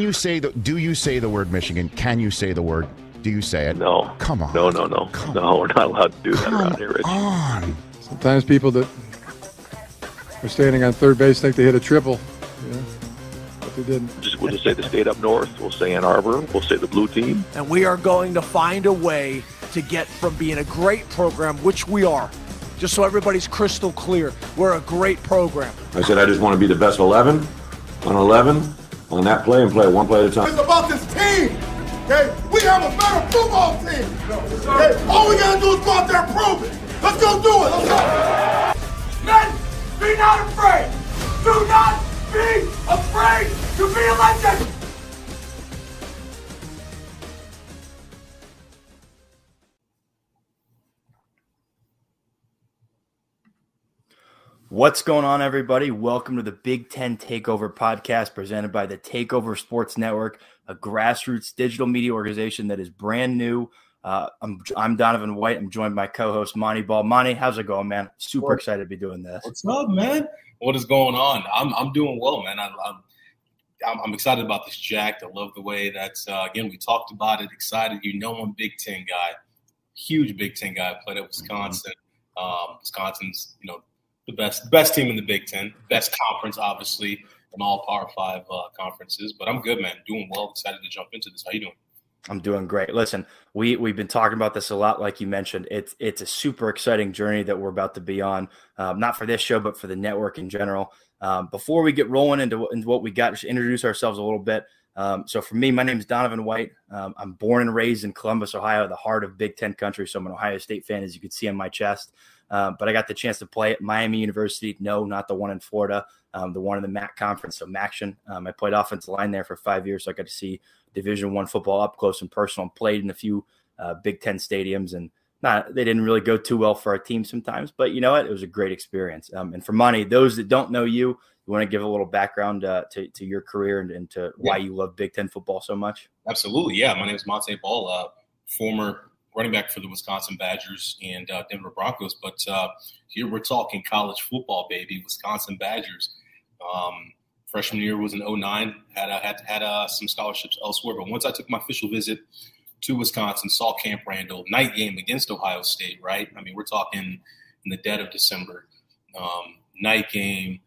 Can you say the? Do you say the word Michigan? Can you say the word? Do you say it? No. Come on. No, no, no. Come no, we're not allowed to do that around here, Rich. on. Sometimes people that are standing on third base think they hit a triple. Yeah, but they didn't. Just, we'll just say the state up north. We'll say Ann Arbor. We'll say the blue team. and we are going to find a way to get from being a great program, which we are, just so everybody's crystal clear, we're a great program. I said I just want to be the best 11 on 11 on that play and play one play at a time. It's about this team. Okay? We have a better football team. Okay? All we gotta do is go out there and prove it. Let's go do it. Let's go. Men, be not afraid. Do not be afraid to be a legend. What's going on, everybody? Welcome to the Big Ten Takeover podcast presented by the Takeover Sports Network, a grassroots digital media organization that is brand new. Uh, I'm, I'm Donovan White. I'm joined by co-host Montee Ball. Monty, how's it going, man? Super excited to be doing this. What's up, man? What is going on? I'm I'm doing well, man. I'm I'm, I'm, I'm excited about this jacked. I love the way that's uh, again we talked about it. Excited, you know, I'm a Big Ten guy, huge Big Ten guy. Played at Wisconsin. Um, Wisconsin's you know the best best team in the Big Ten, best conference, obviously, in all Power Five uh, conferences. But I'm good, man. Doing well. Excited to jump into this. How you doing? I'm doing great. Listen, we we've been talking about this a lot, like you mentioned. It's it's a super exciting journey that we're about to be on. Um, not for this show, but for the network in general. Um, before we get rolling into, into what we got, just introduce ourselves a little bit. Um, so for me, my name is Donovan White. Um, I'm born and raised in Columbus, Ohio, the heart of Big Ten country. So I'm an Ohio State fan, as you can see on my chest. Um, but I got the chance to play at Miami University. No, not the one in Florida, um, the one in the MAC conference. So MACtion. Um, I played offensive line there for five years, so I got to see Division One football up close and personal. And played in a few uh, Big Ten stadiums, and not they didn't really go too well for our team sometimes. But you know what? It was a great experience. Um, and for Montee, those that don't know you, you want to give a little background uh, to to your career and, and to why you love Big Ten football so much. Absolutely, yeah. My name is Montee Ball, uh, former running back for the Wisconsin Badgers and uh, Denver Broncos. But uh, here we're talking college football, baby. Wisconsin Badgers. Um, freshman year was in 09. Had had had uh, some scholarships elsewhere, but once I took my official visit to Wisconsin, saw Camp Randall night game against Ohio State. Right? I mean, we're talking in the dead of December. Um, night game.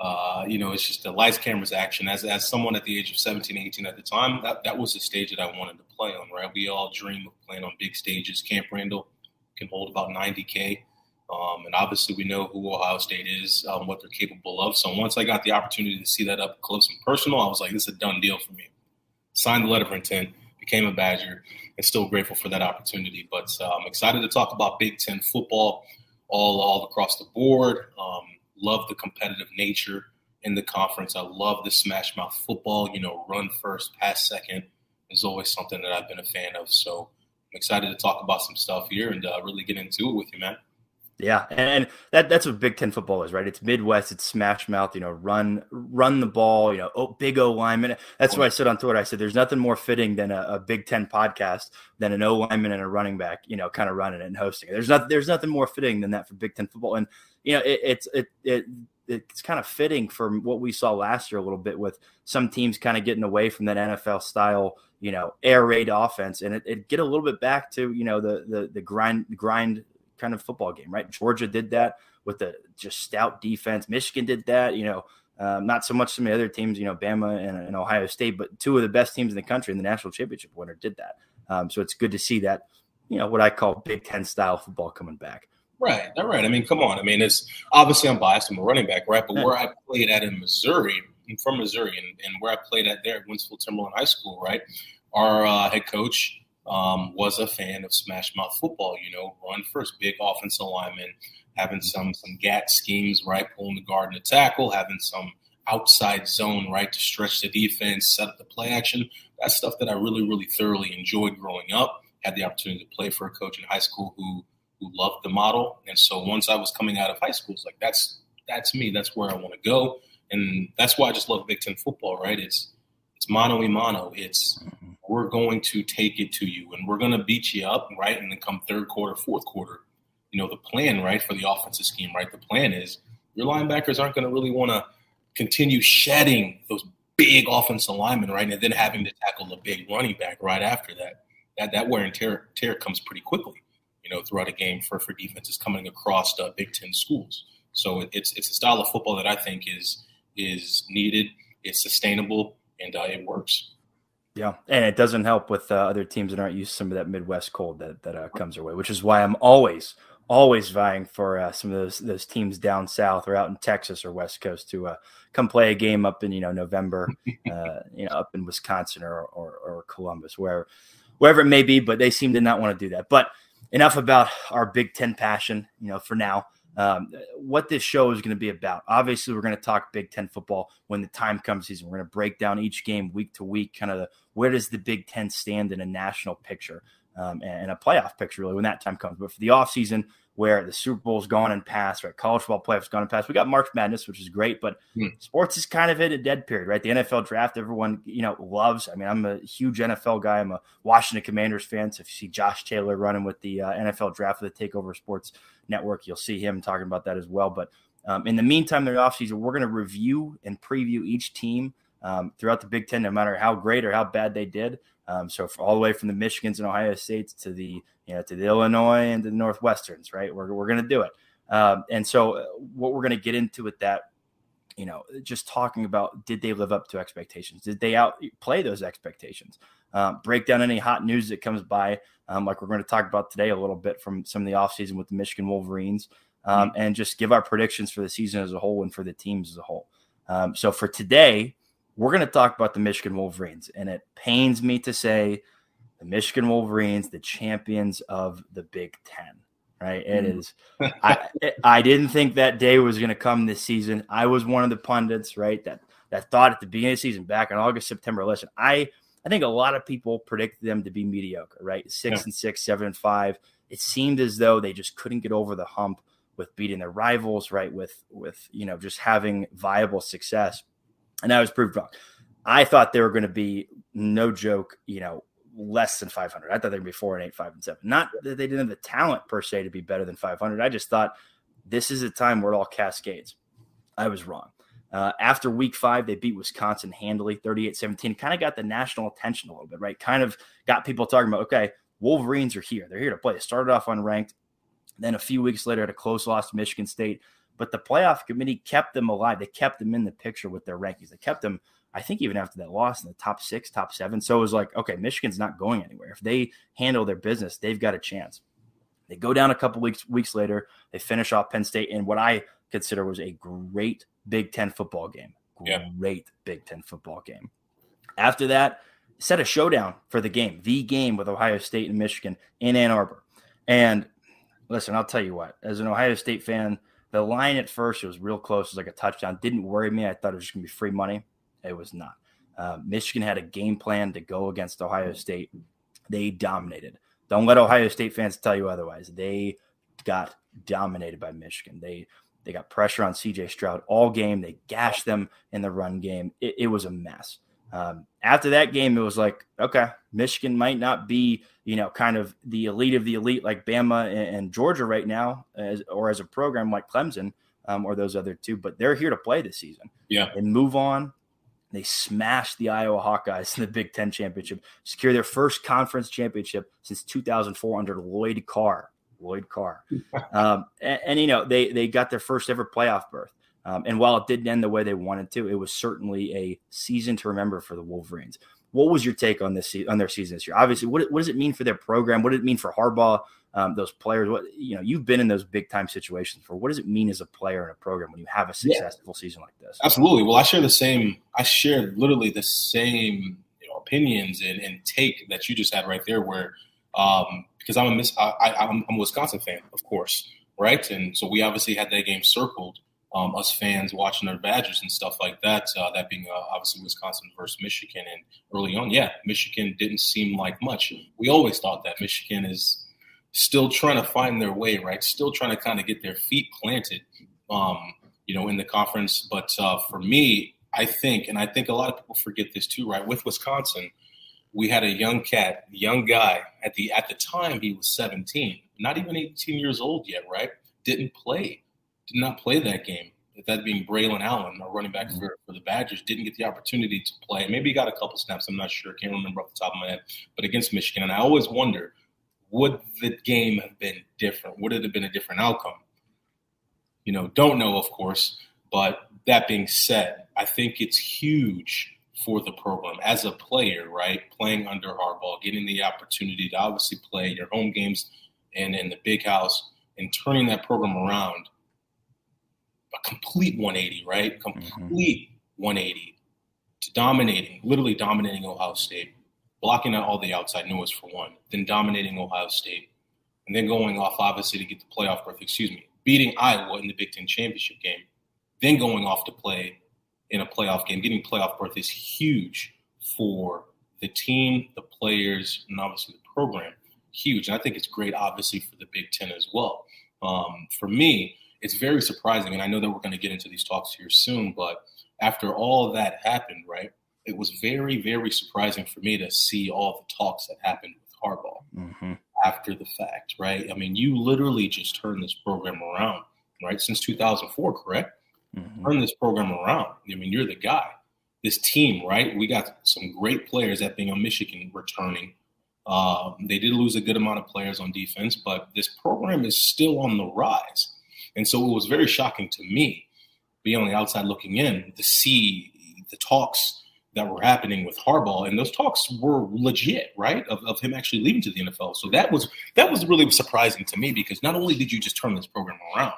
Uh, you know, it's just the lights, cameras, action. As as someone at the age of 17, 18 at the time, that, that was the stage that I wanted to play on, right? We all dream of playing on big stages. Camp Randall can hold about 90K. Um, and obviously, we know who Ohio State is, um, what they're capable of. So once I got the opportunity to see that up close and personal, I was like, this is a done deal for me. Signed the letter of intent, became a Badger, and still grateful for that opportunity. But uh, I'm excited to talk about Big Ten football all, all across the board. Um, love the competitive nature in the conference. I love the smash mouth football, you know, run first, pass second is always something that I've been a fan of. So I'm excited to talk about some stuff here and uh, really get into it with you, man. Yeah, and that that's what Big Ten football is, right? It's Midwest, it's smash mouth, you know, run run the ball, you know, oh, big O lineman. That's what I said on Twitter. I said there's nothing more fitting than a, a Big Ten podcast than an O lineman and a running back, you know, kind of running it and hosting it. There's not there's nothing more fitting than that for Big Ten football, and you know, it, it's it it it's kind of fitting for what we saw last year a little bit with some teams kind of getting away from that NFL style, you know, air raid offense, and it, it get a little bit back to you know the the the grind grind kind of football game, right? Georgia did that with the just stout defense. Michigan did that, you know, um, not so much some of the other teams, you know, Bama and, and, Ohio State, but two of the best teams in the country and the national championship winner did that. Um, so it's good to see that, you know, what I call Big Ten style football coming back. Right, all right. I mean, come on. I mean, it's obviously I'm biased. I'm a running back, right? But where I played at in Missouri, I'm from Missouri, and, and where I played at there at Wentzville Timberland High School, right? Our uh, head coach um, was a fan of smash mouth football. You know, run first, big offensive lineman, having some some gat schemes, right, pulling the guard and the tackle, having some outside zone, right, to stretch the defense, set up the play action. That's stuff that I really, really thoroughly enjoyed growing up. Had the opportunity to play for a coach in high school who who loved the model, and so once I was coming out of high school, it's like that's that's me. That's where I want to go, and that's why I just love Big Ten football. Right? It's it's mano a mano. It's we're going to take it to you and we're going to beat you up, right? And then come third quarter, fourth quarter, you know, the plan, right, for the offensive scheme, right? The plan is your linebackers aren't going to really want to continue shedding those big offensive lineman, right, and then having to tackle a big running back right after that, that that wear and tear, tear comes pretty quickly, you know, throughout a game for for defenses coming across uh, Big Ten schools. So it's it's a style of football that I think is is needed. It's sustainable and uh, it works. Yeah, and it doesn't help with uh, other teams that aren't used to some of that Midwest cold that that uh, comes their way, which is why I'm always always vying for uh, some of those those teams down south or out in Texas or West Coast to uh, come play a game up in you know November, uh, you know up in Wisconsin or, or, or Columbus, where wherever it may be. But they seem to not want to do that. But enough about our Big Ten passion, you know, for now. Um, what this show is going to be about. Obviously, we're going to talk Big Ten football when the time comes. Season, we're going to break down each game week to week, kind of the, where does the Big Ten stand in a national picture um, and a playoff picture, really, when that time comes. But for the offseason, where the Super Bowl's gone and passed, right? College football playoffs gone and passed. We got March Madness, which is great, but mm. sports is kind of in a dead period, right? The NFL draft, everyone you know loves. I mean, I'm a huge NFL guy. I'm a Washington Commanders fan. So if you see Josh Taylor running with the uh, NFL draft for the Takeover Sports Network, you'll see him talking about that as well. But um, in the meantime, the offseason, we're going to review and preview each team um, throughout the Big Ten, no matter how great or how bad they did. Um, so all the way from the Michigans and Ohio States to the you know to the Illinois and the Northwesterns, right? We're we're going to do it. Um, and so uh, what we're going to get into with that, you know, just talking about did they live up to expectations? Did they outplay those expectations? Um, break down any hot news that comes by, um, like we're going to talk about today a little bit from some of the offseason with the Michigan Wolverines, um, mm-hmm. and just give our predictions for the season as a whole and for the teams as a whole. Um, so for today, we're going to talk about the Michigan Wolverines, and it pains me to say the Michigan Wolverines, the champions of the Big Ten. Right? It mm. is. I I didn't think that day was going to come this season. I was one of the pundits, right? That that thought at the beginning of the season, back in August, September. Listen, I I think a lot of people predicted them to be mediocre, right? Six yeah. and six, seven and five. It seemed as though they just couldn't get over the hump with beating their rivals, right? With with you know just having viable success and I was proved wrong. I thought they were going to be no joke, you know, less than 500. I thought they'd be four and eight, five and seven. Not that they didn't have the talent per se to be better than 500. I just thought this is a time where it all cascades. I was wrong. Uh, after week five, they beat Wisconsin handily, 38 17. Kind of got the national attention a little bit, right? Kind of got people talking about, okay, Wolverines are here. They're here to play. They started off unranked. Then a few weeks later, had a close loss to Michigan State. But the playoff committee kept them alive. They kept them in the picture with their rankings. They kept them, I think, even after that loss in the top six, top seven. So it was like, okay, Michigan's not going anywhere. If they handle their business, they've got a chance. They go down a couple weeks weeks later. They finish off Penn State in what I consider was a great Big Ten football game. Great yeah. Big Ten football game. After that, set a showdown for the game, the game with Ohio State and Michigan in Ann Arbor. And listen, I'll tell you what, as an Ohio State fan, the line at first, it was real close. It was like a touchdown. Didn't worry me. I thought it was just going to be free money. It was not. Uh, Michigan had a game plan to go against Ohio State. They dominated. Don't let Ohio State fans tell you otherwise. They got dominated by Michigan. They they got pressure on CJ Stroud all game. They gashed them in the run game. It, it was a mess. Um, after that game, it was like, okay, Michigan might not be, you know, kind of the elite of the elite like Bama and, and Georgia right now, as, or as a program like Clemson um, or those other two, but they're here to play this season. Yeah. And move on. They smashed the Iowa Hawkeyes in the Big Ten championship, secure their first conference championship since 2004 under Lloyd Carr. Lloyd Carr. um, and, and, you know, they, they got their first ever playoff berth. Um, and while it didn't end the way they wanted to, it was certainly a season to remember for the Wolverines. What was your take on this on their season this year? Obviously, what, what does it mean for their program? What did it mean for Harbaugh? Um, those players, what you know, you've been in those big time situations for. What does it mean as a player in a program when you have a successful yeah. season like this? Absolutely. Well, I share the same. I share literally the same you know, opinions and, and take that you just had right there. Where um, because I'm a miss, I, I, I'm, I'm a Wisconsin fan, of course, right? And so we obviously had that game circled um, us fans watching our Badgers and stuff like that. Uh, that being uh, obviously Wisconsin versus Michigan, and early on, yeah, Michigan didn't seem like much. We always thought that Michigan is still trying to find their way, right? Still trying to kind of get their feet planted, um, you know, in the conference. But uh, for me, I think, and I think a lot of people forget this too, right? With Wisconsin, we had a young cat, young guy at the at the time he was 17, not even 18 years old yet, right? Didn't play did not play that game that being Braylon Allen, our running back for, for the Badgers, didn't get the opportunity to play. Maybe he got a couple snaps. I'm not sure. Can't remember off the top of my head. But against Michigan, and I always wonder, would the game have been different? Would it have been a different outcome? You know, don't know, of course. But that being said, I think it's huge for the program as a player, right? Playing under Harbaugh, getting the opportunity to obviously play your home games and in the big house and turning that program around a complete 180, right? Complete mm-hmm. 180 to dominating, literally dominating Ohio State, blocking out all the outside noise for one, then dominating Ohio State, and then going off obviously to get the playoff berth, excuse me, beating Iowa in the Big Ten championship game, then going off to play in a playoff game. Getting playoff berth is huge for the team, the players, and obviously the program. Huge. And I think it's great, obviously, for the Big Ten as well. Um, for me, it's very surprising. And I know that we're going to get into these talks here soon, but after all that happened, right, it was very, very surprising for me to see all the talks that happened with Harbaugh mm-hmm. after the fact, right? I mean, you literally just turned this program around, right? Since 2004, correct? Mm-hmm. Turn this program around. I mean, you're the guy. This team, right? We got some great players that being on Michigan returning. Uh, they did lose a good amount of players on defense, but this program is still on the rise. And so it was very shocking to me, being on the outside looking in, to see the talks that were happening with Harbaugh, and those talks were legit, right? Of, of him actually leaving to the NFL. So that was that was really surprising to me because not only did you just turn this program around,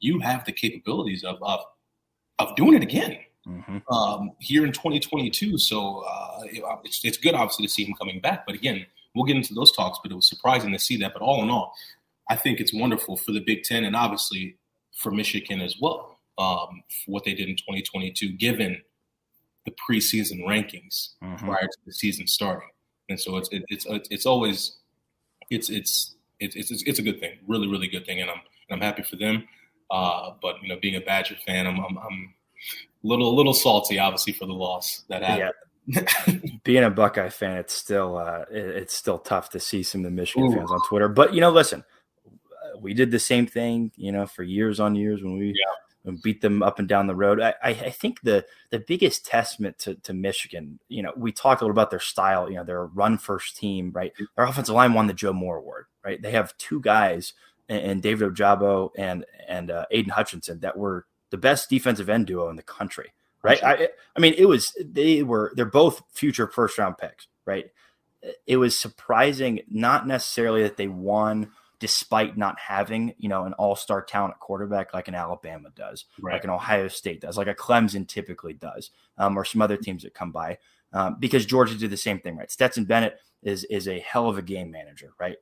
you have the capabilities of of, of doing it again. Mm-hmm. Um, here in 2022. So uh, it's, it's good, obviously, to see him coming back. But again, we'll get into those talks. But it was surprising to see that. But all in all, I think it's wonderful for the Big Ten and obviously for Michigan as well um, for what they did in 2022, given the preseason rankings mm-hmm. prior to the season starting. And so it's it, it's it's always it's it's it's it's it's a good thing, really really good thing, and I'm and I'm happy for them. Uh, but you know, being a Badger fan, I'm I'm, I'm a little a little salty, obviously, for the loss that happened. Yeah. being a Buckeye fan, it's still uh, it's still tough to see some of the Michigan Ooh. fans on Twitter. But you know, listen, we did the same thing, you know, for years on years when we yeah. Beat them up and down the road. I, I, think the the biggest testament to, to Michigan, you know, we talked a little about their style. You know, they're a run first team, right? Their offensive line won the Joe Moore Award, right? They have two guys, and David Ojabo and and uh, Aidan Hutchinson that were the best defensive end duo in the country, right? I, I mean, it was they were they're both future first round picks, right? It was surprising, not necessarily that they won despite not having, you know, an all-star talent quarterback like an Alabama does, right. like an Ohio State does, like a Clemson typically does, um, or some other teams that come by. Um, because Georgia did the same thing, right? Stetson Bennett is is a hell of a game manager, right?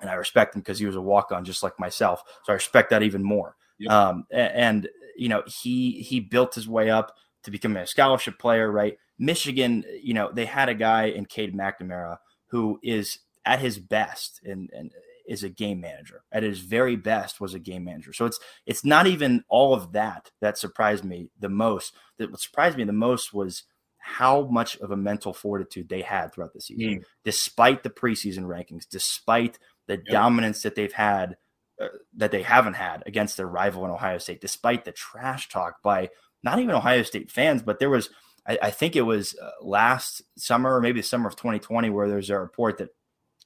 And I respect him because he was a walk-on just like myself, so I respect that even more. Yep. Um, and, and you know, he he built his way up to becoming a scholarship player, right? Michigan, you know, they had a guy in Cade McNamara who is at his best, and and is a game manager. At his very best was a game manager. So it's it's not even all of that that surprised me the most. That what surprised me the most was how much of a mental fortitude they had throughout the season, mm. despite the preseason rankings, despite the yep. dominance that they've had uh, that they haven't had against their rival in Ohio State, despite the trash talk by not even Ohio State fans, but there was I, I think it was uh, last summer or maybe the summer of 2020 where there's a report that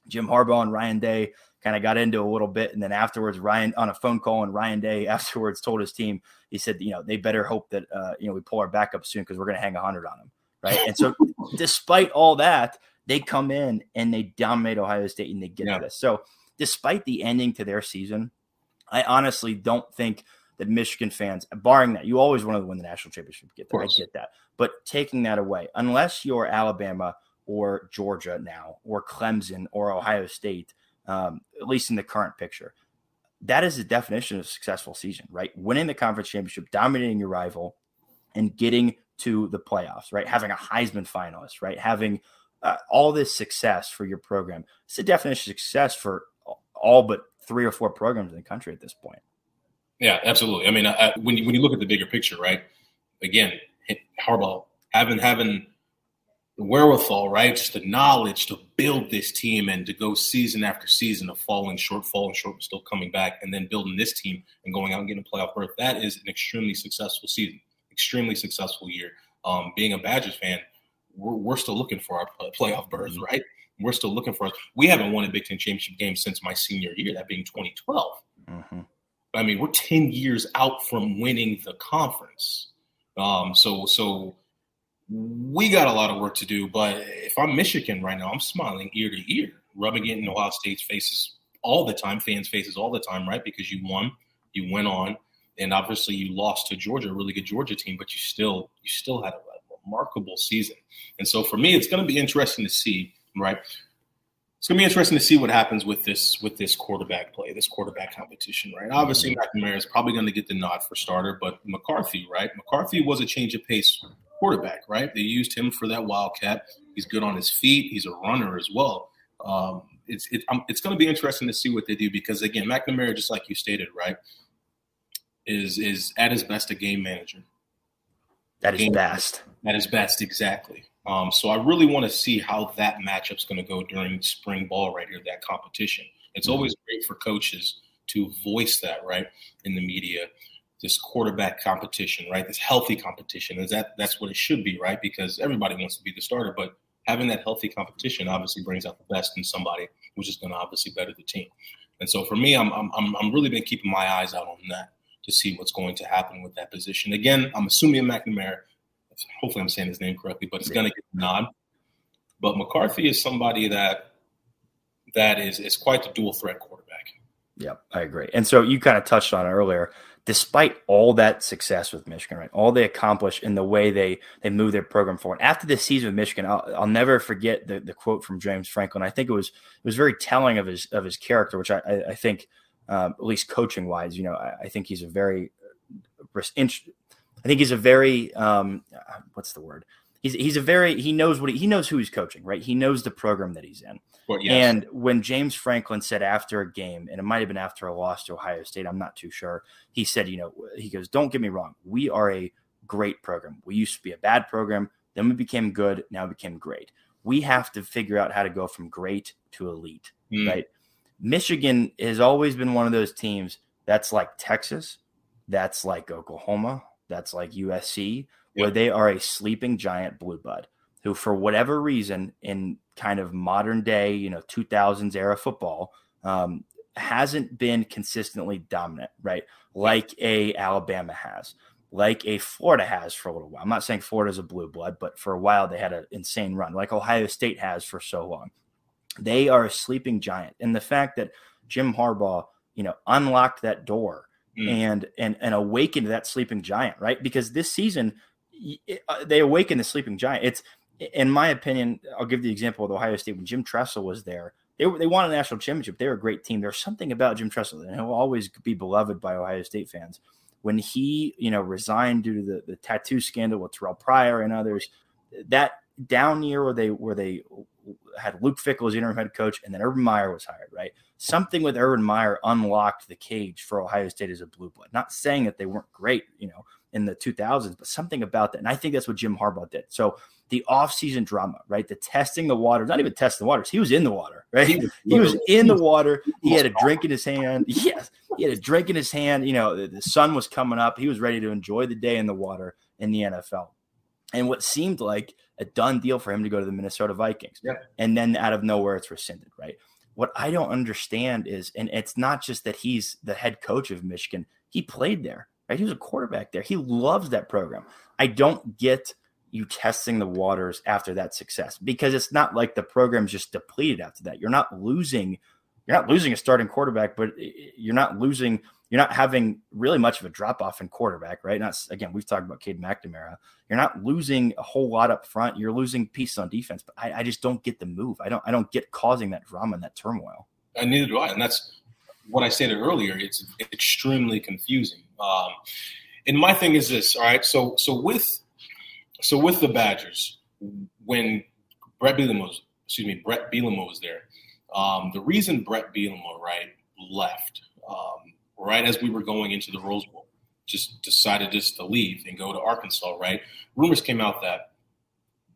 Jim Harbaugh and Ryan Day kind of got into a little bit. And then afterwards, Ryan on a phone call, and Ryan Day afterwards told his team, he said, you know, they better hope that, uh, you know, we pull our backup soon because we're going to hang 100 on them. Right. And so, despite all that, they come in and they dominate Ohio State and they get yeah. this. So, despite the ending to their season, I honestly don't think that Michigan fans, barring that, you always want to win the national championship. Get that. I get that. But taking that away, unless you're Alabama or Georgia now, or Clemson or Ohio State, um, at least in the current picture. That is the definition of successful season, right? Winning the conference championship, dominating your rival, and getting to the playoffs, right? Having a Heisman finalist, right? Having uh, all this success for your program. It's the definition of success for all but three or four programs in the country at this point. Yeah, absolutely. I mean, I, when you when you look at the bigger picture, right? Again, Harbaugh having having the wherewithal, right? Just the knowledge to build this team and to go season after season of falling short, falling short, still coming back, and then building this team and going out and getting a playoff berth. That is an extremely successful season, extremely successful year. Um, being a Badgers fan, we're, we're still looking for our playoff berth, mm-hmm. right? We're still looking for us. We haven't won a Big Ten championship game since my senior year, that being 2012. Mm-hmm. I mean, we're 10 years out from winning the conference. Um, so, so we got a lot of work to do. But if I'm Michigan right now, I'm smiling ear to ear, rubbing it in Ohio State's faces all the time, fans' faces all the time, right? Because you won, you went on, and obviously you lost to Georgia, a really good Georgia team, but you still you still had a remarkable season. And so for me, it's going to be interesting to see, right? It's going to be interesting to see what happens with this with this quarterback play, this quarterback competition, right? Obviously, mm-hmm. McNamara is probably going to get the nod for starter, but McCarthy, right? McCarthy was a change of pace quarterback, right? They used him for that wildcat. He's good on his feet. He's a runner as well. Um, it's it, um, it's going to be interesting to see what they do because again, McNamara, just like you stated, right, is is at his best a game manager. At his best. At his best, exactly. Um, so I really want to see how that matchup's going to go during spring ball right here, that competition. It's mm-hmm. always great for coaches to voice that right in the media this quarterback competition, right? This healthy competition. Is that that's what it should be, right? Because everybody wants to be the starter, but having that healthy competition obviously brings out the best in somebody, which is going to obviously better the team. And so for me, I'm I'm I'm really been keeping my eyes out on that to see what's going to happen with that position. Again, I'm assuming McNamara. Hopefully, I'm saying his name correctly, but it's going to get the nod. But McCarthy is somebody that that is is quite the dual threat quarterback. Yep, I agree. And so you kind of touched on it earlier despite all that success with Michigan, right? All they accomplished in the way they they move their program forward. After this season with Michigan, I'll, I'll never forget the, the quote from James Franklin. I think it was it was very telling of his of his character, which I, I, I think um, at least coaching wise, you know, I, I, think he's a very I think he's a very um, what's the word? He's he's a very he knows what he, he knows who he's coaching, right? He knows the program that he's in. Well, yes. And when James Franklin said after a game, and it might have been after a loss to Ohio State, I'm not too sure. He said, you know, he goes, "Don't get me wrong, we are a great program. We used to be a bad program, then we became good, now we became great. We have to figure out how to go from great to elite, mm. right? Michigan has always been one of those teams that's like Texas, that's like Oklahoma, that's like USC, where they are a sleeping giant blue blood who, for whatever reason, in kind of modern day, you know, 2000s era football, um, hasn't been consistently dominant, right? Like a Alabama has, like a Florida has for a little while. I'm not saying Florida's a blue blood, but for a while they had an insane run, like Ohio State has for so long. They are a sleeping giant, and the fact that Jim Harbaugh, you know, unlocked that door mm. and and and awakened that sleeping giant, right? Because this season uh, they awaken the sleeping giant. It's in my opinion, I'll give the example of Ohio State when Jim Tressel was there. They, they won a national championship. They were a great team. There's something about Jim Tressel, and he'll always be beloved by Ohio State fans. When he, you know, resigned due to the, the tattoo scandal with Terrell Pryor and others, that down year where they where they had Luke Fickell as interim head coach, and then Urban Meyer was hired. Right, something with Urban Meyer unlocked the cage for Ohio State as a blue blood. Not saying that they weren't great, you know, in the 2000s, but something about that, and I think that's what Jim Harbaugh did. So the off-season drama, right? The testing the waters, not even testing the waters. He was in the water, right? He was, he was in the water. He had a drink in his hand. Yes, he had a drink in his hand. You know, the sun was coming up. He was ready to enjoy the day in the water in the NFL. And what seemed like a done deal for him to go to the Minnesota Vikings. Yeah. And then out of nowhere, it's rescinded, right? What I don't understand is, and it's not just that he's the head coach of Michigan, he played there, right? He was a quarterback there. He loves that program. I don't get you testing the waters after that success because it's not like the program's just depleted after that. You're not losing, you're not losing a starting quarterback, but you're not losing, you're not having really much of a drop off in quarterback, right? Not again, we've talked about Cade McNamara. You're not losing a whole lot up front. You're losing pieces on defense, but I, I just don't get the move. I don't, I don't get causing that drama and that turmoil. And neither do I. And that's what I stated earlier. It's extremely confusing. Um, and my thing is this, all right. So, so with so with the Badgers, when Bret Bielema was, excuse me, Bret Bielema was there, um, the reason Bret Bielema, right, left um, right as we were going into the Rose Bowl, just decided just to leave and go to Arkansas, right? Rumors came out that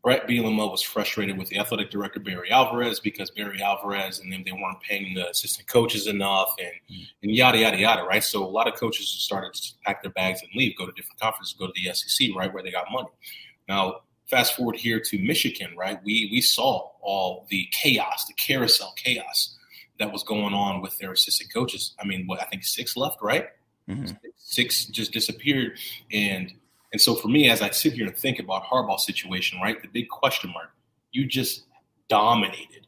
Bret Bielema was frustrated with the athletic director Barry Alvarez because Barry Alvarez and them they weren't paying the assistant coaches enough and and yada yada yada, right? So a lot of coaches started to pack their bags and leave, go to different conferences, go to the SEC, right, where they got money. Now, fast forward here to Michigan, right? We we saw all the chaos, the carousel chaos that was going on with their assistant coaches. I mean, what I think six left, right? Mm-hmm. Six just disappeared, and and so for me, as I sit here and think about Harbaugh's situation, right, the big question mark, you just dominated,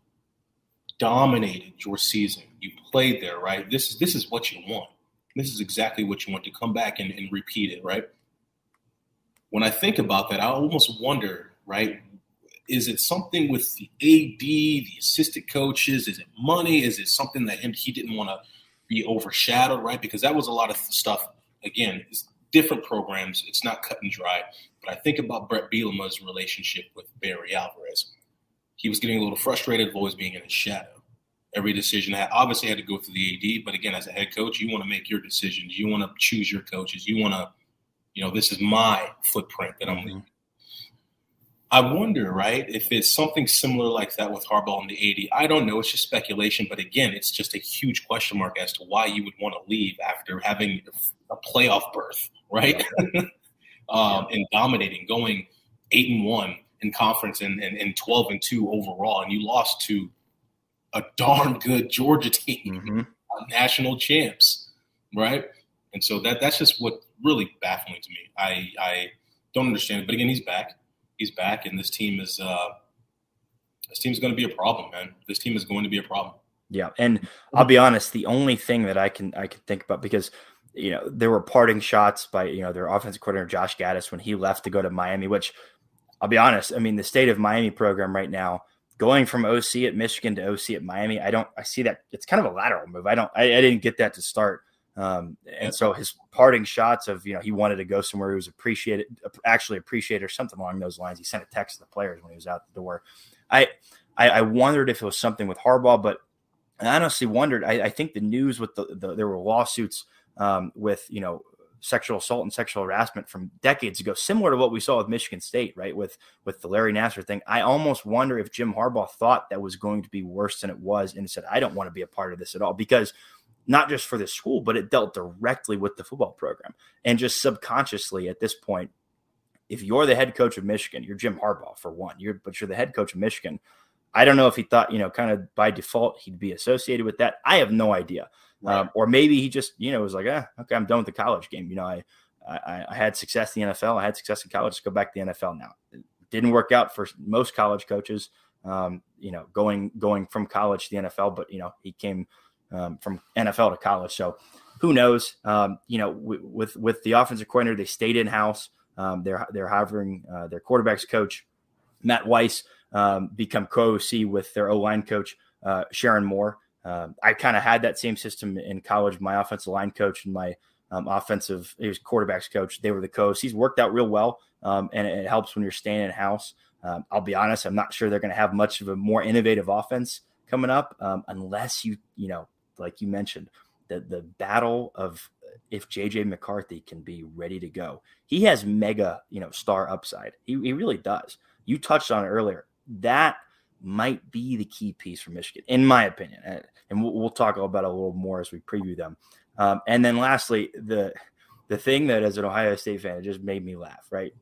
dominated your season. You played there, right? This is this is what you want. This is exactly what you want to come back and, and repeat it, right? When I think about that, I almost wonder, right? Is it something with the AD, the assistant coaches? Is it money? Is it something that him he didn't want to be overshadowed, right? Because that was a lot of stuff. Again, different programs. It's not cut and dry. But I think about Bret Bielema's relationship with Barry Alvarez. He was getting a little frustrated of always being in his shadow. Every decision had obviously had to go through the AD, but again, as a head coach, you want to make your decisions. You want to choose your coaches. You want to, you know, this is my footprint that I'm leaving. I wonder, right, if it's something similar like that with Harbaugh in the AD. I don't know. It's just speculation. But again, it's just a huge question mark as to why you would want to leave after having a playoff berth, right? um, and dominating, going eight and one in conference and, and, and 12 and two overall. And you lost to a darn good Georgia team, Mm-hmm. national champs, right? And so that that's just what really baffling to me. I I don't understand it. But again, he's back. He's back, and this team is uh, this team's going to be a problem, man. This team is going to be a problem. Yeah, and I'll be honest. The only thing that I can I can think about because you know there were parting shots by you know their offensive coordinator Josh Gattis when he left to go to Miami. Which I'll be honest. I mean, the state of Miami program right now, going from OC at Michigan to OC at Miami, I don't. I see that it's kind of a lateral move. I don't. I, I didn't get that to start. Um, and so his parting shots of you know he wanted to go somewhere he was appreciated, actually appreciated or something along those lines. He sent a text to the players when he was out the door. I I, I wondered if it was something with Harbaugh, but I honestly wondered. I, I think the news with the, the there were lawsuits um, with you know sexual assault and sexual harassment from decades ago, similar to what we saw with Michigan State, right? With with the Larry Nassar thing. I almost wonder if Jim Harbaugh thought that was going to be worse than it was, and said, "I don't want to be a part of this at all," because not just for the school, but it dealt directly with the football program. And just subconsciously at this point, if you're the head coach of Michigan, you're Jim Harbaugh for one, you're but you're the head coach of Michigan. I don't know if he thought, you know, kind of by default he'd be associated with that. I have no idea. Right. Um, or maybe he just, you know, was like, ah, okay, I'm done with the college game. You know, I, I, I had success in the NFL. I had success in college. Let's go back to the NFL now. It didn't work out for most college coaches. Um, you know, going going from college to the NFL, but you know, he came um, from NFL to college. So who knows? Um, you know, w- with with the offensive coordinator, they stayed in house. Um, they're they're hiring uh, their quarterbacks coach Matt Weiss um, become co-OC with their O line coach uh, Sherrone Moore. Um, I kind of had that same system in college. My offensive line coach and my um, offensive he was quarterbacks coach. They were the co He's worked out real well, and it, it, helps when you're staying in house. I'll be honest, I'm not sure they're going to have much of a more innovative offense coming up unless you you know like you mentioned, the the battle of if JJ McCarthy can be ready to go. He has mega, you know, star upside. He, he really does. You touched on it earlier. That might be the key piece for Michigan, in my opinion. And we'll, we'll talk about it a little more as we preview them. Um, and then lastly, the the thing that as an Ohio State fan, it just made me laugh, right?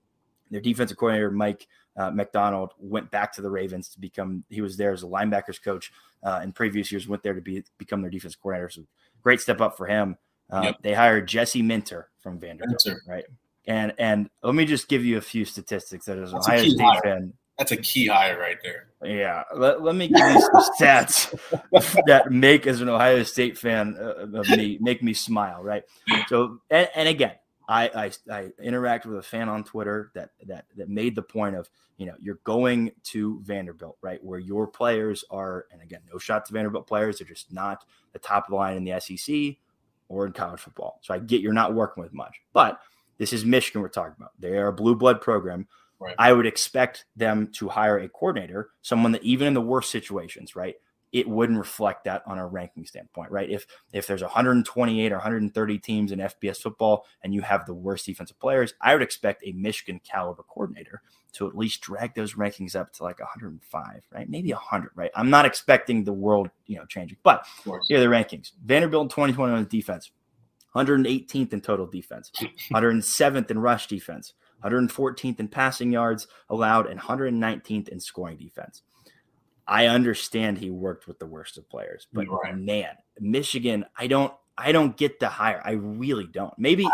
Their defensive coordinator, Mike uh, Macdonald, went back to the Ravens to become, he was there as a linebackers coach uh, in previous years, went there to be become their defense coordinator. So great step up for him. Uh, yep. They hired Jesse Minter from Vanderbilt, Minter. right? And and let me just give you a few statistics that is as an Ohio State hire. fan. That's a key hire right there. Yeah, let, let me give you some stats that make as an Ohio State fan uh, of me make me smile, right? So and, and again, I, I, I interact with a fan on Twitter that that that made the point of you know you're going to Vanderbilt right where your players are and again no shot to Vanderbilt players they're just not the top of the line in the SEC or in college football. So I get you're not working with much but this is Michigan we're talking about. They are a blue blood program. Right. I would expect them to hire a coordinator someone that even in the worst situations right it wouldn't reflect that on a ranking standpoint, right? If if there's 128 or 130 teams in FBS football and you have the worst defensive players, I would expect a Michigan caliber coordinator to at least drag those rankings up to like 105, right? Maybe 100, right? I'm not expecting the world, you know, changing, but here are the rankings. Vanderbilt in 2021 defense, 118th in total defense, 107th in rush defense, 114th in passing yards allowed, and 119th in scoring defense. I understand he worked with the worst of players, but right. man, Michigan, I don't I don't get the hire. I really don't. Maybe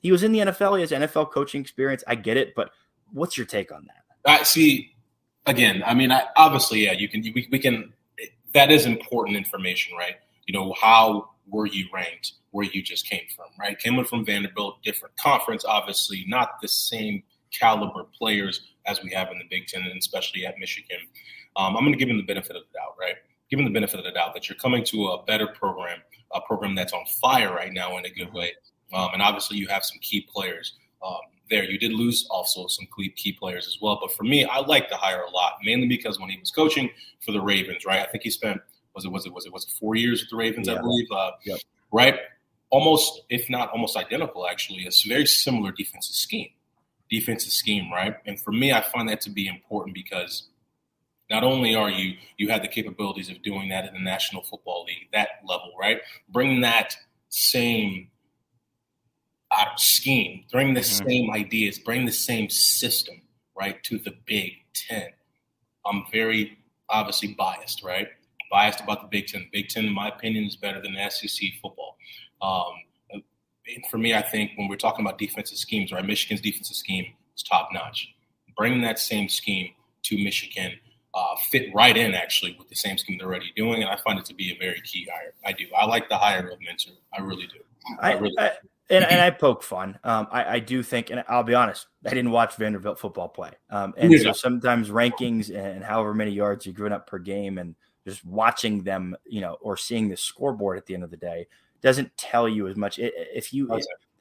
he was in the NFL, he has NFL coaching experience. I get it, but what's your take on that? I see again, I mean, I, obviously, yeah, you can we, we can that is important information, right? You know, how were you ranked where you just came from, right? Came from Vanderbilt, different conference, obviously, not the same caliber players as we have in the Big Ten, and especially at Michigan. Um, I'm going to give him the benefit of the doubt, right? Give him the benefit of the doubt that you're coming to a better program, a program that's on fire right now in a good way. Um, and obviously, you have some key players um, there. You did lose also some key players as well. But for me, I like the hire a lot, mainly because when he was coaching for the Ravens, right? I think he spent was it was it was it was it four years with the Ravens, yeah. I believe, uh, yep. right? Almost, if not almost identical, actually. It's a very similar defensive scheme, defensive scheme, right? And for me, I find that to be important because not only are you you have the capabilities of doing that in the National Football League, that level, right? Bring that same uh, scheme, bring the mm-hmm. same ideas, bring the same system, right, to the Big Ten. I'm very obviously biased, right? Biased about the Big Ten. Big Ten, in my opinion, is better than SEC football. Um, for me, I think when we're talking about defensive schemes, right, Michigan's defensive scheme is top notch. Bring that same scheme to Michigan uh, fit right in actually with the same scheme they're already doing, and I find it to be a very key hire. I do. I like the hire of Minter. I really do. I, I really. I, and, and, I poke fun. Um, I, I, do think, and I'll be honest, I didn't watch Vanderbilt football play. Um, and so sometimes rankings and however many yards you're giving up per game, and just watching them, you know, or seeing the scoreboard at the end of the day doesn't tell you as much. If you,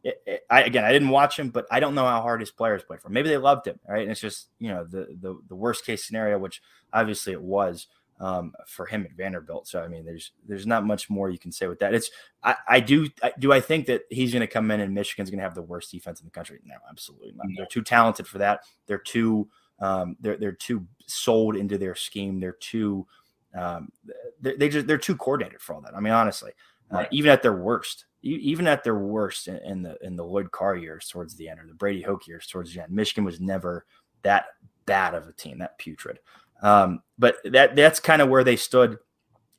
it, it, I, again, I didn't watch him, but I don't know how hard his players played for. Him. Maybe they loved him, right? And it's just you know the the, the worst case scenario, which obviously it was um, for him at Vanderbilt. So I mean, there's there's not much more you can say with that. It's I, I do I, do I think that he's going to come in and Michigan's going to have the worst defense in the country? No, absolutely not. No. They're too talented for that. They're too um, they're they're too sold into their scheme. They're too um, they, they just they're too coordinated for all that. I mean, honestly, uh, even at their worst, even at their worst in, in, the in the Lloyd Carr years towards the end or the Brady Hoke years towards the end, Michigan was never that bad of a team, that putrid. Um, but that that's kind of where they stood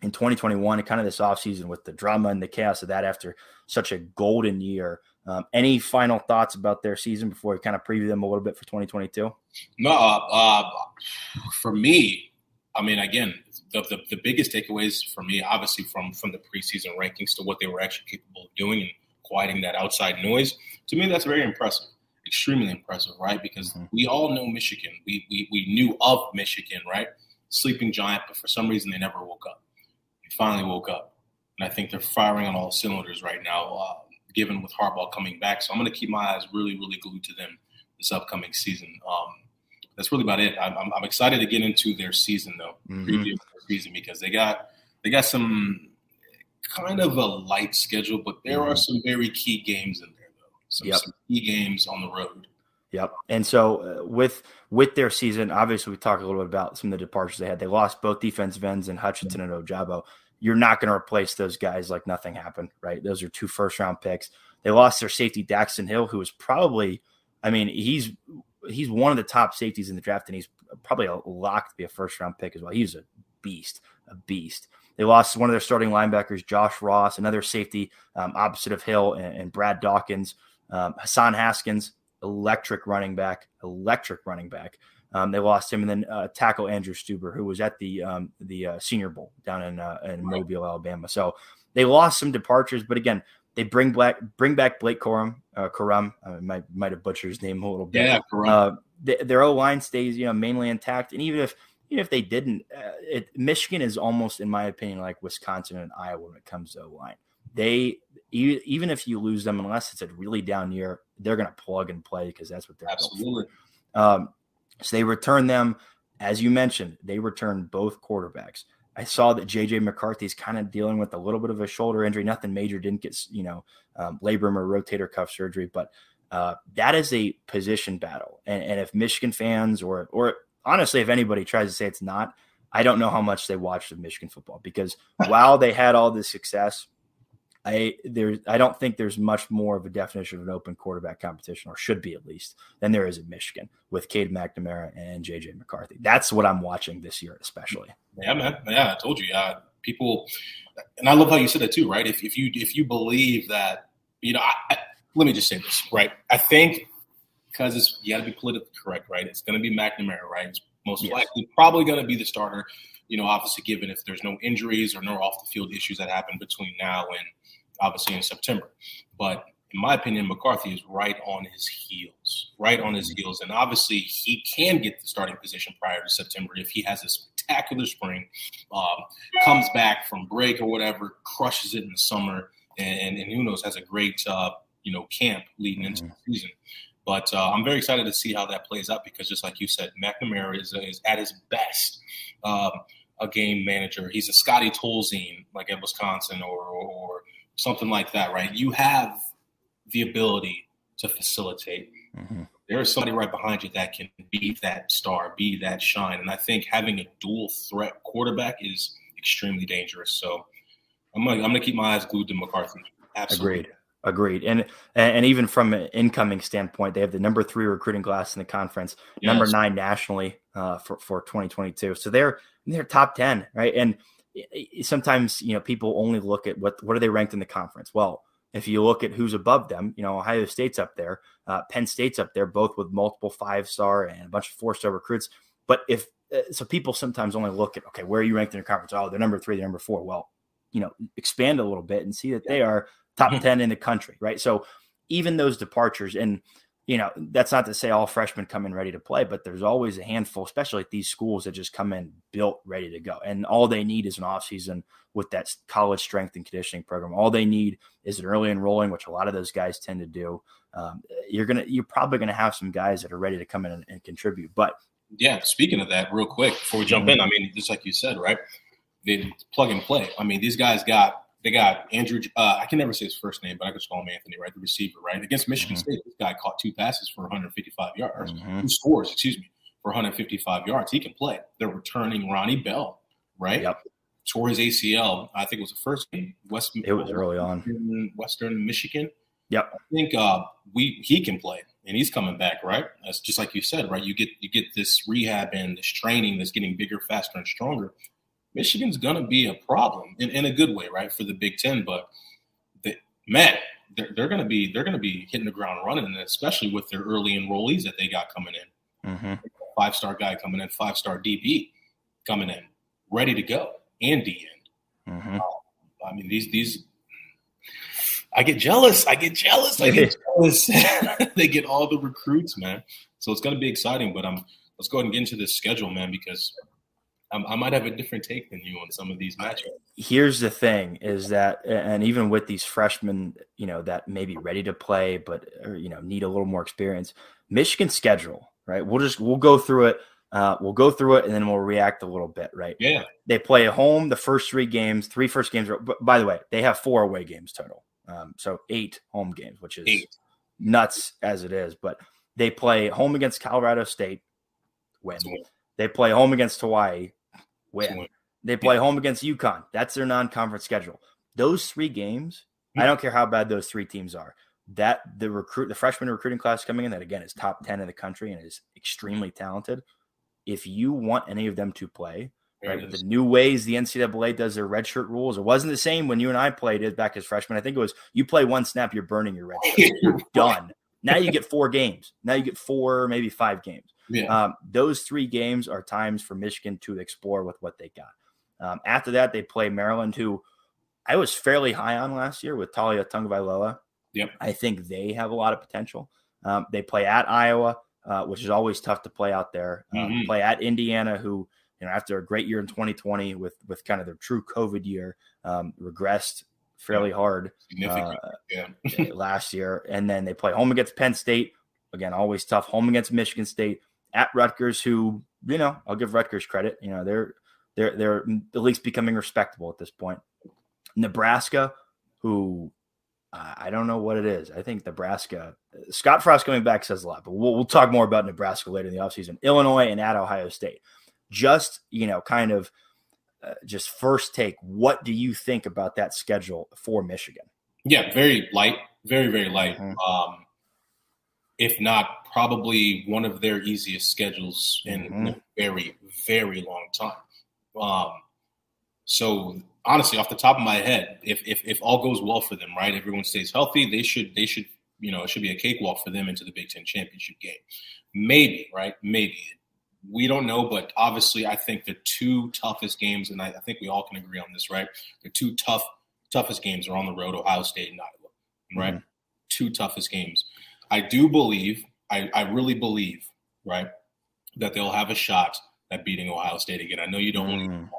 in 2021 and kind of this offseason with the drama and the chaos of that after such a golden year. Um, any final thoughts about their season before we kind of preview them a little bit for 2022? No, uh, uh, for me, I mean, again, the, the, the, biggest takeaways for me, obviously from from the preseason rankings to what they were actually capable of doing and quieting that outside noise. To me, that's very impressive, extremely impressive, right? Because mm-hmm. we all know Michigan. We, we we knew of Michigan, right? Sleeping giant, but for some reason they never woke up. They finally woke up, and I think they're firing on all cylinders right now. Uh, given with Harbaugh coming back, so I'm going to keep my eyes really, really glued to them this upcoming season. Um, that's really about it. I'm, I'm, excited to get into their season though, mm-hmm. preview their season because they got they got some kind of a light schedule, but there mm-hmm. are some very key games in. Some, yep. some key games on the road. Yep. And so uh, with with their season, obviously we talked a little bit about some of the departures they had. They lost both defensive ends and Hutchinson and Ojabo. You're not going to replace those guys like nothing happened, right? Those are two first round picks. They lost their safety Daxton Hill, who was probably, I mean, he's he's one of the top safeties in the draft, and he's probably a lock to be a first round pick as well. He's a beast, a beast. They lost one of their starting linebackers, Josh Ross, another safety um, opposite of Hill and, and Brad Hawkins. Um, Hassan Haskins, electric running back, electric running back. Um, they lost him, and then uh, tackle Andrew Stueber, who was at the um, the uh, Senior Bowl down in uh, in Mobile, Alabama. So they lost some departures, but again, they bring back bring back Blake Corum. Uh, Corum, I might might have butchered his name a little bit. Yeah, Uh, their O line stays, you know, mainly intact, and even if even if they didn't, uh, it, Michigan is almost, in my opinion, like Wisconsin and Iowa when it comes to O line. They even if you lose them, unless it's a really down year, they're going to plug and play because that's what they're absolutely. Um, so they return them, as you mentioned, they return both quarterbacks. I saw that JJ McCarthy's kind of dealing with a little bit of a shoulder injury. Nothing major, didn't get you know um, labrum or rotator cuff surgery, but uh, that is a position battle. And, and if Michigan fans or or honestly, if anybody tries to say it's not, I don't know how much they watched of Michigan football because while they had all this success, I there I don't think there's much more of a definition of an open quarterback competition, or should be at least, than there is in Michigan with Cade McNamara and JJ McCarthy. That's what I'm watching this year, especially. Yeah, man. Yeah, I told you. Uh, people, and I love how you said that too, right? If if you if you believe that, you know, I, I, let me just say this, right? I think because it's you got to be politically correct, right? It's going to be McNamara, right? It's most yes. likely probably going to be the starter. You know, obviously, given if there's no injuries or no off the field issues that happen between now and obviously in September. But in my opinion, McCarthy is right on his heels, right on his heels. And obviously, he can get the starting position prior to September if he has a spectacular spring, um, comes back from break or whatever, crushes it in the summer, and, and who knows, has a great uh, you know camp leading into mm-hmm. the season. But uh, I'm very excited to see how that plays out because, just like you said, McNamara is, is at his best. Um, a game manager. He's a Scotty Tolzien, like at Wisconsin, or, or something like that, right? You have the ability to facilitate. Mm-hmm. There is somebody right behind you that can be that star, be that shine. And I think having a dual threat quarterback is extremely dangerous. So I'm gonna, I'm gonna keep my eyes glued to McCarthy. Absolutely. Agreed. Agreed. And and even from an incoming standpoint, they have the number three recruiting class in the conference, yes. number nine nationally uh, for for 2022. So they're they're top ten, right? And sometimes you know people only look at what what are they ranked in the conference. Well, if you look at who's above them, you know Ohio State's up there, uh, Penn State's up there, both with multiple five star and a bunch of four star recruits. But if uh, so, people sometimes only look at okay, where are you ranked in your conference? Oh, they're number three, they're number four. Well, you know, expand a little bit and see that they are top ten in the country, right? So even those departures and you know, that's not to say all freshmen come in ready to play, but there's always a handful, especially at these schools that just come in built ready to go. And all they need is an offseason with that college strength and conditioning program. All they need is an early enrolling, which a lot of those guys tend to do. Um, you're gonna, you're probably gonna have some guys that are ready to come in and, and contribute. But yeah, speaking of that, real quick before we jump mm-hmm. in, I mean, just like you said, right? They plug and play. I mean, these guys got they got Andrew. Uh, I can never say his first name, but I could call him Anthony, right? The receiver, right? Against Michigan mm-hmm. State, this guy caught two passes for 155 yards. Mm-hmm. Two scores, excuse me, for 155 yards. He can play. They're returning Ronnie Bell, right? Yep. Tore his ACL. I think it was the first game. West. It was early on. Western Michigan. Yep. I think uh, we he can play, and he's coming back, right? That's just like you said, right? You get you get this rehab and this training that's getting bigger, faster, and stronger. Michigan's going to be a problem in, in a good way, right, for the Big Ten. But the, man, they're, they're going to be they're going to be hitting the ground running, and especially with their early enrollees that they got coming in. Mm-hmm. Five star guy coming in, five star DB coming in, ready to go, and D end. Mm-hmm. Uh, I mean, these these. I get jealous. I get jealous. I get jealous. they get all the recruits, man. So it's going to be exciting. But um, let's go ahead and get into this schedule, man, because I might have a different take than you on some of these matchups. Here's the thing: is that, and even with these freshmen, you know, that may be ready to play, but or, you know, need a little more experience. Michigan schedule, right? We'll just we'll go through it. Uh, we'll go through it and then we'll react a little bit, right? Yeah. They play at home the first three games, three first games. By the way, they have four away games total, um, so eight home games, which is eight. nuts as it is. But they play home against Colorado State, win. They play home against Hawaii, win. They play home against UConn. That's their non-conference schedule. Those three games, I don't care how bad those three teams are. That the recruit, the freshman recruiting class coming in, that again is top ten in the country and is extremely talented. If you want any of them to play, right, the new ways the NCAA does their redshirt rules, it wasn't the same when you and I played it back as freshmen. I think it was you play one snap, you're burning your red shirt. you're done. Now you get four games. Now you get four, maybe five games. Yeah. Um, those three games are times for Michigan to explore with what they got. Um, after that, they play Maryland, who I was fairly high on last year with Taulia Tagovailoa. Yep. I think they have a lot of potential. Um, they play at Iowa, uh, which is always tough to play out there. Um, mm-hmm. Play at Indiana, who you know after a great year in 2020 with with kind of their true COVID year, um, regressed fairly hard uh, yeah. last year. And then they play home against Penn State. Again, always tough. Home against Michigan State at Rutgers, who, you know, I'll give Rutgers credit. You know, they're they're they're at least becoming respectable at this point. Nebraska, who uh, I don't know what it is. I think Nebraska, Scott Frost coming back says a lot, but we'll, we'll talk more about Nebraska later in the offseason. Illinois and at Ohio State. Just, you know, kind of uh, just first take, what do you think about that schedule for Michigan? Yeah, very light, very, very light. Mm-hmm. Um, if not, probably one of their easiest schedules in mm-hmm. a very, very long time. Um, so honestly, off the top of my head, if, if if all goes well for them, right, everyone stays healthy, they should they should you know it should be a cakewalk for them into the Big Ten championship game. Maybe, right? Maybe we don't know, but obviously, I think the two toughest games, and I, I think we all can agree on this, right? The two tough toughest games are on the road: Ohio State and Iowa, right? Mm-hmm. Two toughest games. I do believe, I, I really believe, right, that they'll have a shot at beating Ohio State again. I know you don't mm-hmm. want to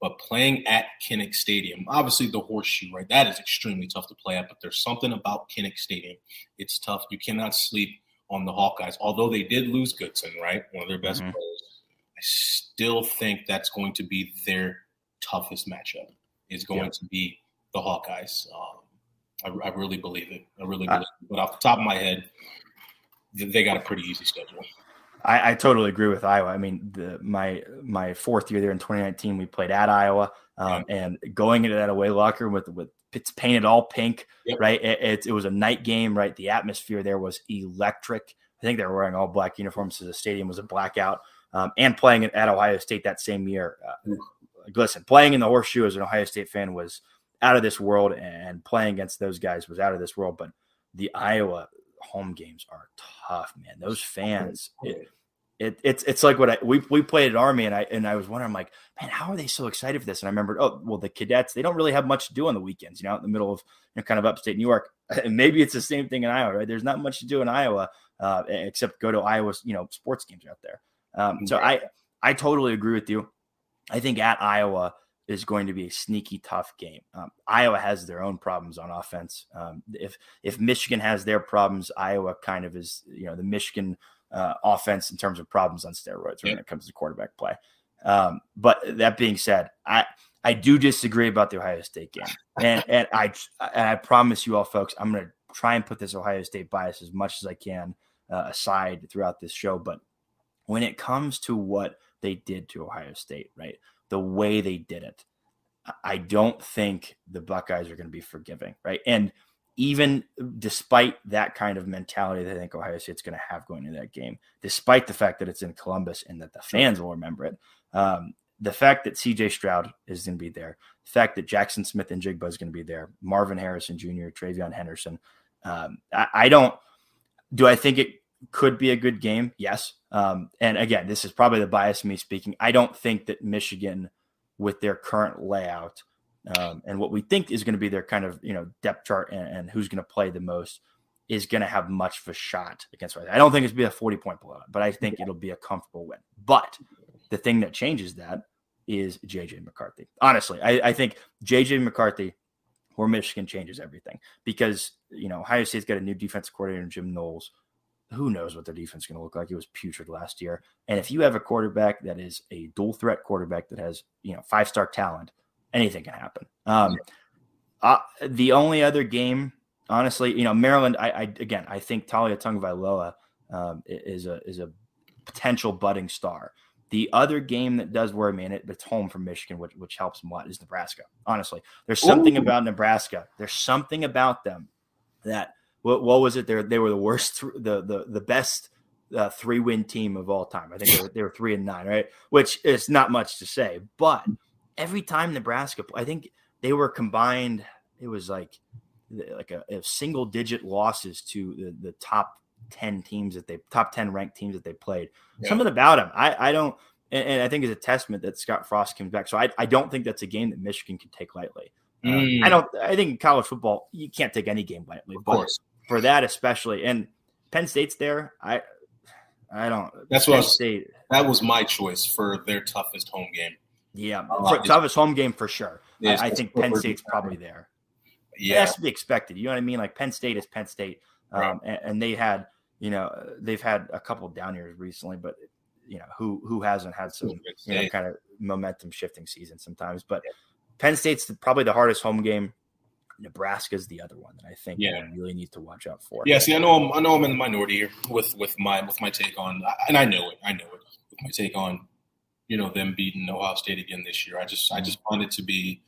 but playing at Kinnick Stadium, obviously the horseshoe, right? That is extremely tough to play at, but there's something about Kinnick Stadium. It's tough. You cannot sleep on the Hawkeyes. Although they did lose Goodson, right? One of their best mm-hmm. players. I still think that's going to be their toughest matchup. Is going yeah. to be the Hawkeyes. Um, I, I, really believe it. I really believe it. But off the top of my head, they got a pretty easy schedule. I, I, totally agree with Iowa. I mean, the, my my fourth year there in 2019, we played at Iowa, um, and going into that away locker room with with it's painted all pink, yep. right? It, it, it, was a night game, right? The atmosphere there was electric. I think they were wearing all black uniforms, so the stadium was a blackout. Um, and playing at Ohio State that same year, uh, listen, playing in the horseshoe as an Ohio State fan was out of this world, and playing against those guys was out of this world. But the Iowa home games are tough, man. Those fans, it, it, it's it's like what I we we played at Army and I and I was wondering I'm like man how are they so excited for this? And I remembered oh well the cadets they don't really have much to do on the weekends you know out in the middle of you know, kind of upstate New York. And maybe it's the same thing in Iowa right? There's not much to do in Iowa uh, except go to Iowa's you know sports games out there. Um, so I I totally agree with you. I think at Iowa is going to be a sneaky tough game. Um, Iowa has their own problems on offense. Um, if if Michigan has their problems, Iowa kind of is you know the Michigan uh, offense in terms of problems on steroids when it comes to quarterback play. Um, but that being said, I I do disagree about the Ohio State game, and and I and I promise you all, folks, I'm going to try and put this Ohio State bias as much as I can uh, aside throughout this show. But when it comes to what they did to Ohio State, right, the way they did it, I don't think the Buckeyes are going to be forgiving, right, and even despite that kind of mentality that I think Ohio State's going to have going into that game, despite the fact that it's in Columbus and that the fans will remember it, um, the fact that CJ Stroud is going to be there, the fact that Jackson Smith-Njigba is going to be there, Marvin Harrison Jr., TreVeyon Henderson. Um, I, I, don't, do I think it could be a good game? Yes. Um, and again, this is probably the bias me speaking. I don't think that Michigan, with their current layout, um, and what we think is going to be their kind of you know depth chart and, and who's going to play the most is going to have much of a shot against. Right I don't think it's be a forty point blowout, but I think it'll be a comfortable win. But the thing that changes that is JJ McCarthy. Honestly, I, I think JJ McCarthy or Michigan changes everything because you know Ohio State's got a new defensive coordinator, Jim Knowles. Who knows what their defense is going to look like? It was putrid last year. And if you have a quarterback that is a dual threat quarterback that has you know five star talent anything can happen. Um, uh, the only other game, honestly, you know, Maryland. I, I again, I think Taulia Tagovailoa um, is a is a potential budding star. The other game that does worry me, and it, it's home from Michigan, which, which helps a lot, is Nebraska. Honestly, there's something Ooh. about Nebraska. There's something about them that what, what was it? They they were the worst, the the the best uh, three win team of all time. I think they were, they were three and nine, right? Which is not much to say, but every time Nebraska, I think they were combined. It was like like a, a single digit losses to the, the, top 10 teams that they top 10 ranked teams that they played yeah. something about them i, I don't and, and, i think it's a testament that scott frost comes back so i, I don't think that's a game that michigan can take lightly mm. uh, i don't i think in college football you can't take any game lightly of but course. for that especially and penn state's there i i don't that's what I was, that was my choice for their toughest home game yeah, for, toughest home game for sure. I, I, think Penn State's probably there. Yeah, it has to be expected. You know what I mean? Like Penn State is Penn State, um, right. and, and, they had, you know, they've had a couple down years recently, but you know who who hasn't had some you know, kind of momentum shifting season sometimes. But Penn State's probably the hardest home game. Nebraska's the other one that I think Yeah. you really need to watch out for. Yeah, see, I know I'm, I know I'm in the minority here with with my with my take on, and I know it, I know it. With my take on, you know, them beating Ohio State again this year, I just I just find it to be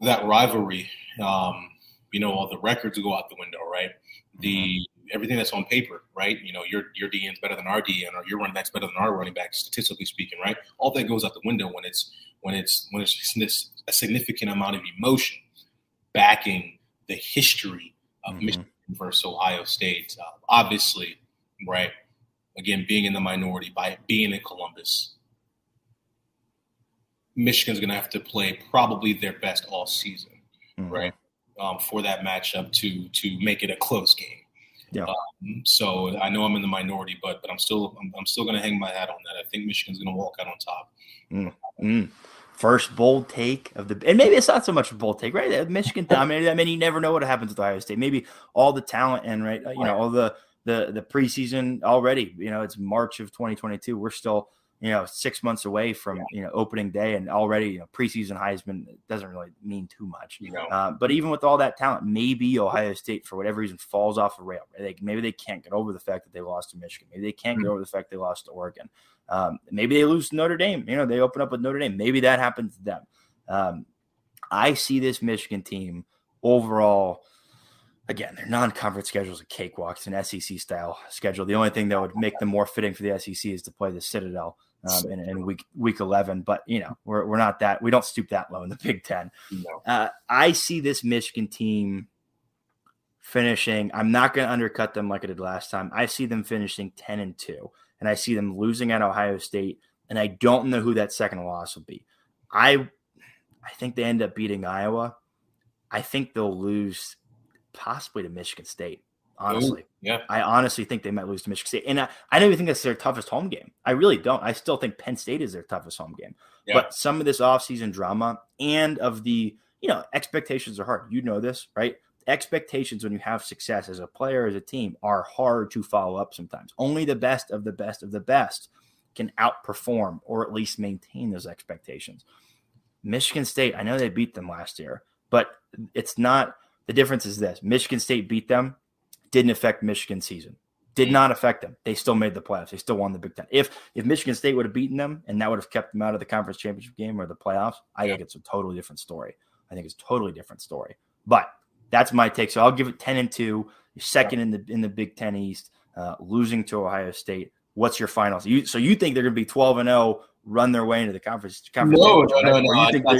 that rivalry. Um, you know, all the records go out the window, right? The everything that's on paper, right? You know, your your DN's better than our DN, or your running back's better than our running back, statistically speaking, right? All that goes out the window when it's when it's when it's a significant amount of emotion backing the history of Mhm. Michigan versus Ohio State. Uh, obviously, right? Again, being in the minority by being in Columbus, Michigan's going to have to play probably their best all season, Mhm. right? Um, for that matchup to to make it a close game. Yeah. Um, so I know I'm in the minority, but but I'm still I'm, I'm still going to hang my hat on that. I think Michigan's going to walk out on top. Mm. First bold take of the, and maybe it's not so much a bold take, right? Michigan dominated. I mean, you never know what happens with Ohio State. Maybe all the talent and right, you know, all the the the preseason already. You know, it's March of 2022. We're still, you know, six months away from you know opening day, and already you know preseason Heisman doesn't really mean too much. You know, Uh, but even with all that talent, maybe Ohio State, for whatever reason, falls off the rail. They, maybe they can't get over the fact that they lost to Michigan. Maybe they can't get over the fact they lost to Oregon. Um, maybe they lose to Notre Dame. You know, they open up with Notre Dame. Maybe that happens to them. Um, I see this Michigan team overall. Again, their non-conference schedule is a cakewalk. It's an SEC style schedule. The only thing that would make them more fitting for the SEC is to play the Citadel um, in, in week week eleven. But you know, we're we're not that. We don't stoop that low in the Big Ten. no. Uh, I see this Michigan team finishing. I'm not going to undercut them like I did last time. I see them finishing 10 and 2, and I see them losing at Ohio State, and I don't know who that second loss will be. I I think they end up beating Iowa. I think they'll lose possibly to Michigan State. Honestly, yeah. I honestly think they might lose to Michigan State, and I, I don't even think that's their toughest home game. I really don't. I still think Penn State is their toughest home game. Yeah. But some of this offseason drama and of the, you know, expectations are hard. You know this, right? Expectations when you have success as a player, as a team, are hard to follow up sometimes. Only the best of the best of the best can outperform or at least maintain those expectations. Michigan State, I know they beat them last year, but it's not the difference is this Michigan State beat them, didn't affect Michigan's season. Did not affect them. They still made the playoffs. They still won the Big Ten. If if Michigan State would have beaten them and that would have kept them out of the conference championship game or the playoffs, I think it's a totally different story. I think it's a totally different story. But that's my take. So I'll give it ten and two. You're second in the in the Big Ten East, uh, losing to Ohio State. What's your finals? You, so you think they're going to be twelve and zero, run their way into the conference? conference No, no, no, no. I, think I,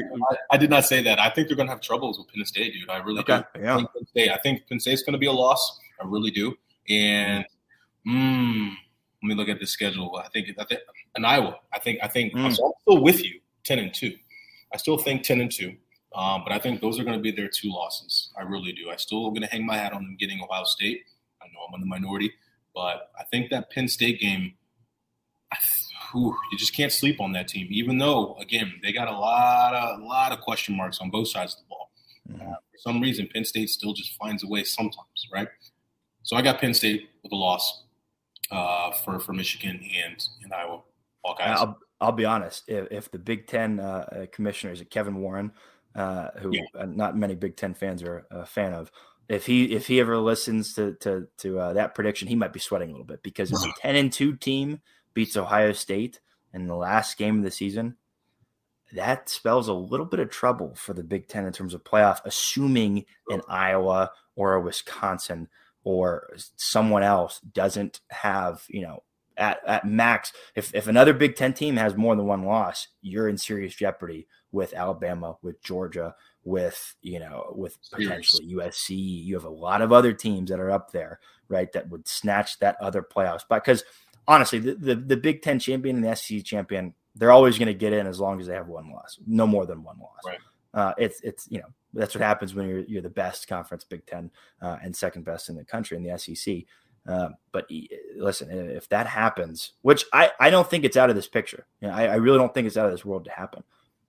I did not say that. I think they're going to have troubles with Penn State, dude. I really Okay, do. yeah. I think Penn State. I think Penn State's going to be a loss. I really do. And mm, let me look at the schedule. I think I think in Iowa. I think I think Mm. so I'm still with you. Ten and two. I still think ten and two. Um, but I think those are going to be their two losses. I really do. I still going to hang my hat on them getting Ohio State. I know I'm in the minority, but I think that Penn State game. I, whew, you just can't sleep on that team, even though again they got a lot of a lot of question marks on both sides of the ball. Mhm. Uh, for some reason, Penn State still just finds a way sometimes, right? So I got Penn State with a loss uh, for for Michigan and and Iowa Hawkeyes. I'll, I'll be honest. If, if the Big Ten uh, uh, commissioner is Kevin Warren, uh, who Yeah. uh, not many Big Ten fans are a fan of, if he if he ever listens to to to uh, that prediction, he might be sweating a little bit because if a ten and two team beats Ohio State in the last game of the season, that spells a little bit of trouble for the Big Ten in terms of playoff, assuming an Iowa or a Wisconsin or someone else doesn't have, you know, at, at max, if, if another Big Ten team has more than one loss, you're in serious jeopardy with Alabama, with Georgia, with, you know, with potentially USC. You have a lot of other teams that are up there, right, that would snatch that other playoff spot. Because honestly, the, the, the Big Ten champion and the SEC champion, they're always going to get in as long as they have one loss, no more than one loss. Right. Uh, it's it's you know that's what happens when you're you're the best conference Big Ten uh, and second best in the country in the SEC. Uh, but listen, if that happens, which I, I don't think it's out of this picture, you know, I, I really don't think it's out of this world to happen.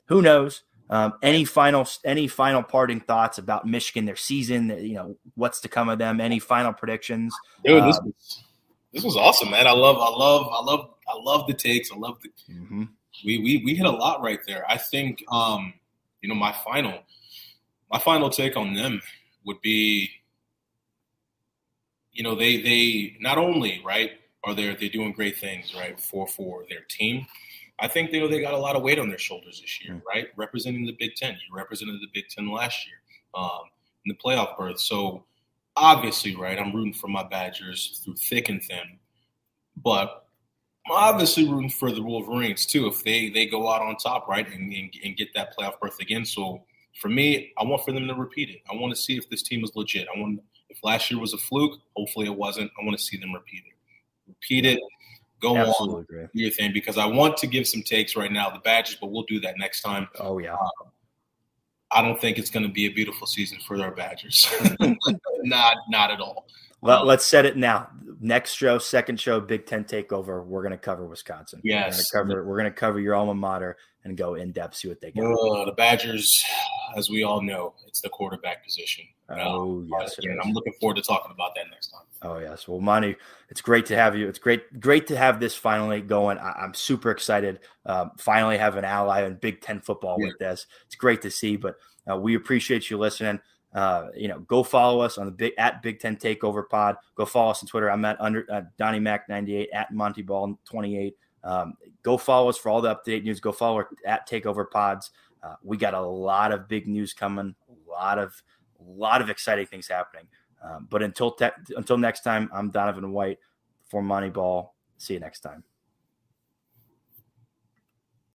Who knows? Um, any final any final parting thoughts about Michigan, their season? You know what's to come of them? Any final predictions? Dude, this Um, was this was awesome, man. I love, I love, I love, I love the takes. I love the. mhm. we we we hit a lot right there. I think um, you know my final my final take on them would be you know they they not only right are they they doing great things right for for their team. I think you know they got a lot of weight on their shoulders this year, right? Representing the Big Ten, you represented the Big Ten last year um, in the playoff berth. So obviously, right, I'm rooting for my Badgers through thick and thin, but obviously rooting for the Wolverines too if they they go out on top, right, and, and, and get that playoff berth again. So for me, I want for them to repeat it. I want to see if this team is legit. I want if last year was a fluke, hopefully it wasn't. I want to see them repeat it. Repeat it. Go Absolutely on, agree. your thing because I want to give some takes right now, the badges, but we'll do that next time. Oh yeah. Uh, I don't think it's going to be a beautiful season for our Badgers. not, not at all. Well, let's set it now. Next show, second show, Big Ten takeover. We're going to cover Wisconsin. Yes. we're going to cover. We're going to cover your alma mater and go in depth, see what they get. Uh, the Badgers, as we all know, it's the quarterback position. Oh, Um, yes, again. I'm looking forward to talking about that next time. Oh yes, well, Montee, it's great to have you. It's great, great to have this finally going. I, I'm super excited. Um, finally, have an ally in Big Ten football with this. It's great to see. But uh, we appreciate you listening. Uh, you know, go follow us on the big at Big Ten Takeover Pod. Go follow us on Twitter. I'm at under uh, Donnie Mac 98 at Montee Ball 28. Um, go follow us for all the update news. Go follow at Takeover Pods. Uh, we got a lot of big news coming. A lot of, lot of exciting things happening. Um, but until te- until next time, I'm Donovan White for Montee Ball. See you next time.